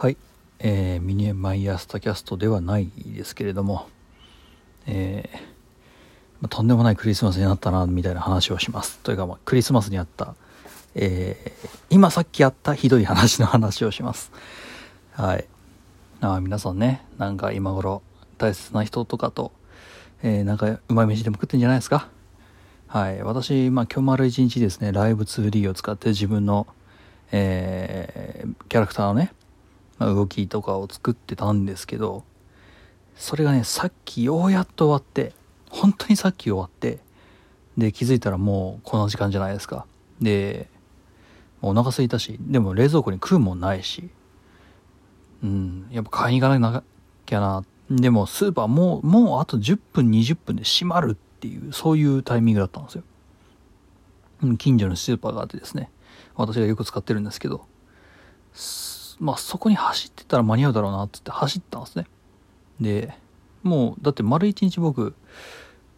はい、えー、ミニマイアスタキャストではないですけれども、えーまとんでもないクリスマスになったなみたいな話をします。というか、まあ、クリスマスにあった、えー今さっきあったひどい話の話をします。はい。あ皆さんねなんか今頃大切な人とかと、えーなんかうまい飯でも食ってんじゃないですか？はい。私、まあ、今日丸一日ですねライブ 2D を使って自分の、えーキャラクターのね動きとかを作ってたんですけどそれがねさっきようやっと終わって本当にさっき終わってで気づいたらもうこの時間じゃないですか。でお腹空いたしでも冷蔵庫に食うもんないしうんやっぱ買いに行かなきゃな。でもスーパーもうもうあと10分20分で閉まるっていうそういうタイミングだったんですよ。近所のスーパーがあってですね私がよく使ってるんですけどまあそこに走ってたら間に合うだろうなっつって走ったんですね。でもうだって丸一日僕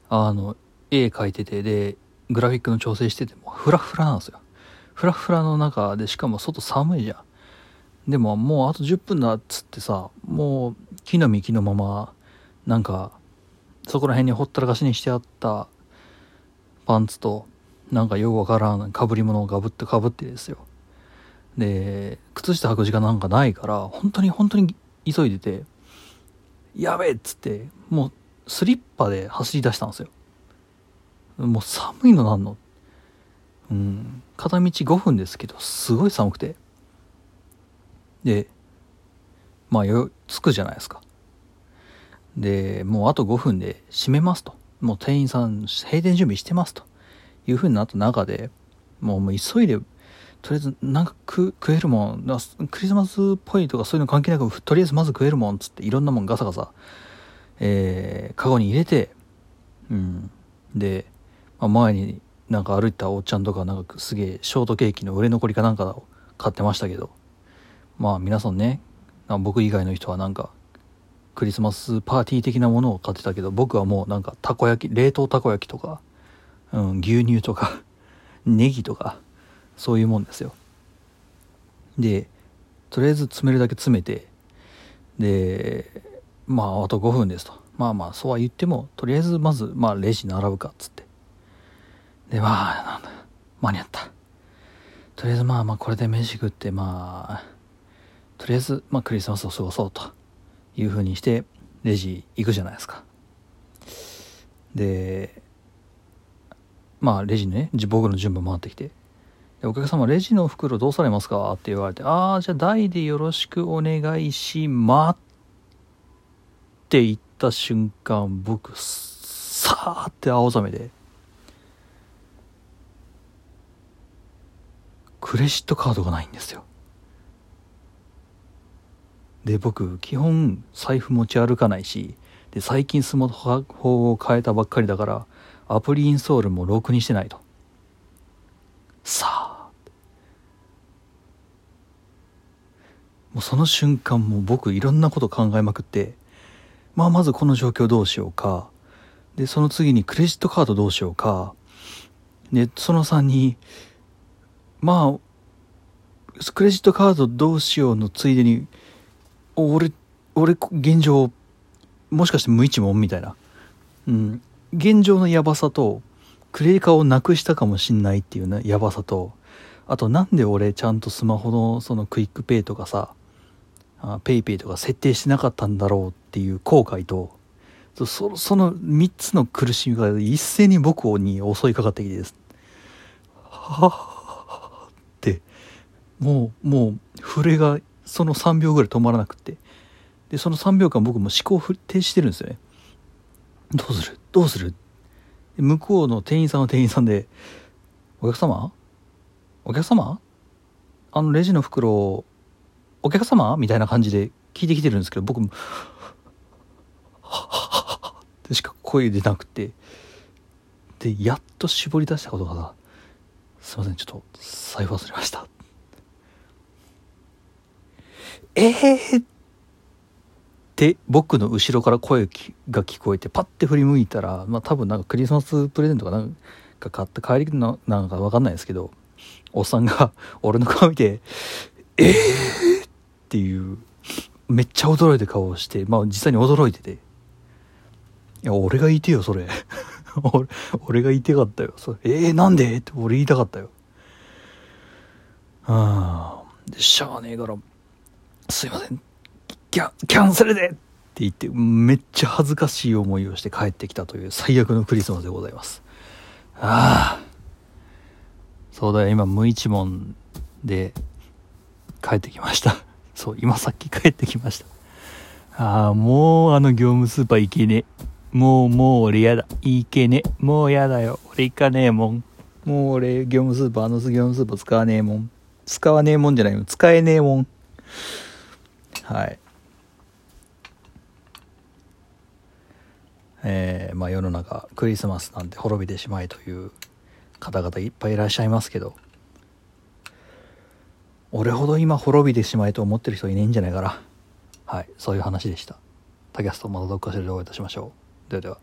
あの絵描いててでグラフィックの調整しててもフラフラなんですよ。フラフラの中でしかも外寒いじゃん。でももうあと10分だっつってさもう木の幹のままなんかそこら辺にほったらかしにしてあったパンツとなんかよくわからんかぶり物をかぶってかぶってですよ。で靴下履く時間なんかないから本当に本当に急いでてやべえっつってもうスリッパで走り出したんですよ。もう寒いのなんの？うん。片道5分ですけどすごい寒くて。でまあよ着くじゃないですか。でもうあと5分で閉めますと。もう店員さん閉店準備してますというふうになった中でもうもう急いでとりあえずなんか食食えるもんクリスマスっぽいとかそういうの関係なくとりあえずまず食えるもんっつっていろんなもんガサガサえー、カゴに入れてうん。で、まあ、前になんか歩いたおっちゃんとかなんかすげえショートケーキの売れ残りかなんかを買ってましたけどまあ皆さんね僕以外の人はなんかクリスマスパーティー的なものを買ってたけど僕はもうなんかたこ焼き冷凍たこ焼きとか、うん、牛乳とか ネギとかそういうもんですよ。でとりあえず詰めるだけ詰めてでまああと5分ですと。まあまあそうは言ってもとりあえずまずまあレジ並ぶかっつって。でまあなんだ間に合った。とりあえずまあまあこれで飯食ってまあとりあえずまあクリスマスを過ごそうと。いうふうにしてレジ行くじゃないですか。でまあレジね僕の順番回ってきて。でお客様レジの袋どうされますか？って言われてああじゃあ台でよろしくお願いしますって言った瞬間僕さーって青ざめでクレジットカードがないんですよ。で僕基本財布持ち歩かないしで最近スマホを変えたばっかりだからアプリインストールもロークにしてないとさあもうその瞬間も僕いろんなこと考えまくってまあまずこの状況どうしようか。でその次にクレジットカードどうしようか。でその3にまあクレジットカードどうしようのついでに俺俺現状もしかして無一文みたいな。うん。現状のヤバさとクレーカーをなくしたかもしんないっていうねヤバさとあとなんで俺ちゃんとスマホのその QUICPay とかさあ PayPay とか設定してなかったんだろうっていう後悔とそその3つの苦しみが一斉に僕に襲いかかってきてです。はぁってもうもう震えがその3秒ぐらい止まらなくて。でその3秒間僕も思考停止してるんですよね。どうする？どうする？向こうの店員さんは店員さんで「お客様？お客様？あのレジの袋お客様?」みたいな感じで聞いてきてるんですけど僕も「はっはっはっ」ってしか声出なくてでやっと絞り出したことが「すいませんちょっと財布忘れました」えーって僕の後ろから声が聞こえてパッて振り向いたらまあ多分なんかクリスマスプレゼントかなんか買って帰りのなんか分かんないですけどおっさんが俺の顔見て「えー!」っていうめっちゃ驚いて顔をして、まあ実際に驚いてて。いや、俺が言いてよ、それ。俺俺が言いたかったよ。それえー、なんで？って俺言いたかったよ。ああ。で、しゃあねえから、すいません。キャキャンセルでって言って、めっちゃ恥ずかしい思いをして帰ってきたという最悪のクリスマスでございます。ああ。そうだよ、今無一文で帰ってきました。そう、今さっき帰ってきました。ああ、もうあの業務スーパー行けねえ。もう、もう俺やだ。行けねえ。もうやだよ。俺行かねえもん。もう俺業務スーパー、あの業務スーパー使わねえもん。使わねえもんじゃないよ。使えねえもん。はい。えー、まあ世の中クリスマスなんて滅びてしまいという方々いっぱいいらっしゃいますけど俺ほど今滅びてしまえと思ってる人いねえんじゃないかな。はいそういう話でした。タキャストまたどっかしらでお会いいたしましょう。ではでは。